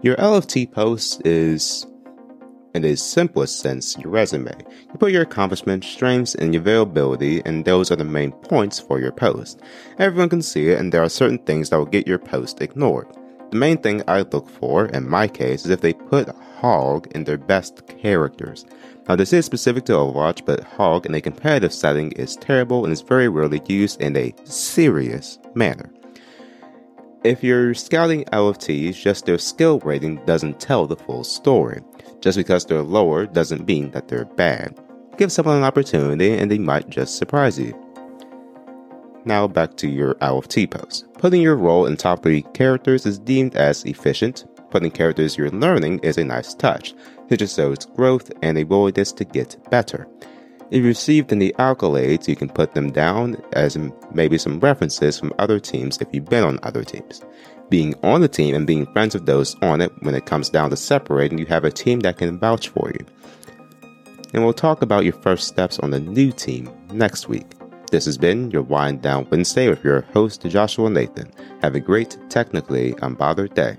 Your LFT post is, in the simplest sense, your resume. You put your accomplishments, strengths, and your availability, and those are the main points for your post. Everyone can see it, and there are certain things that will get your post ignored. The main thing I look for, in my case, is if they put Hog in their best characters. Now, this is specific to Overwatch, but Hog in a competitive setting is terrible and is very rarely used in a serious manner. If you're scouting LFTs, just their skill rating doesn't tell the full story. Just because they're lower doesn't mean that they're bad. Give someone an opportunity and they might just surprise you. Now back to your LFT post. Putting your role in top 3 characters is deemed as efficient. Putting characters you're learning is a nice touch. It just shows growth and a willingness to get better. If you received any accolades, you can put them down as maybe some references from other teams if you've been on other teams. Being on the team and being friends with those on it, when it comes down to separating, you have a team that can vouch for you. And we'll talk about your first steps on the new team next week. This has been your Wind Down Wednesday with your host, Joshua Nathan. Have a great, technically unbothered day.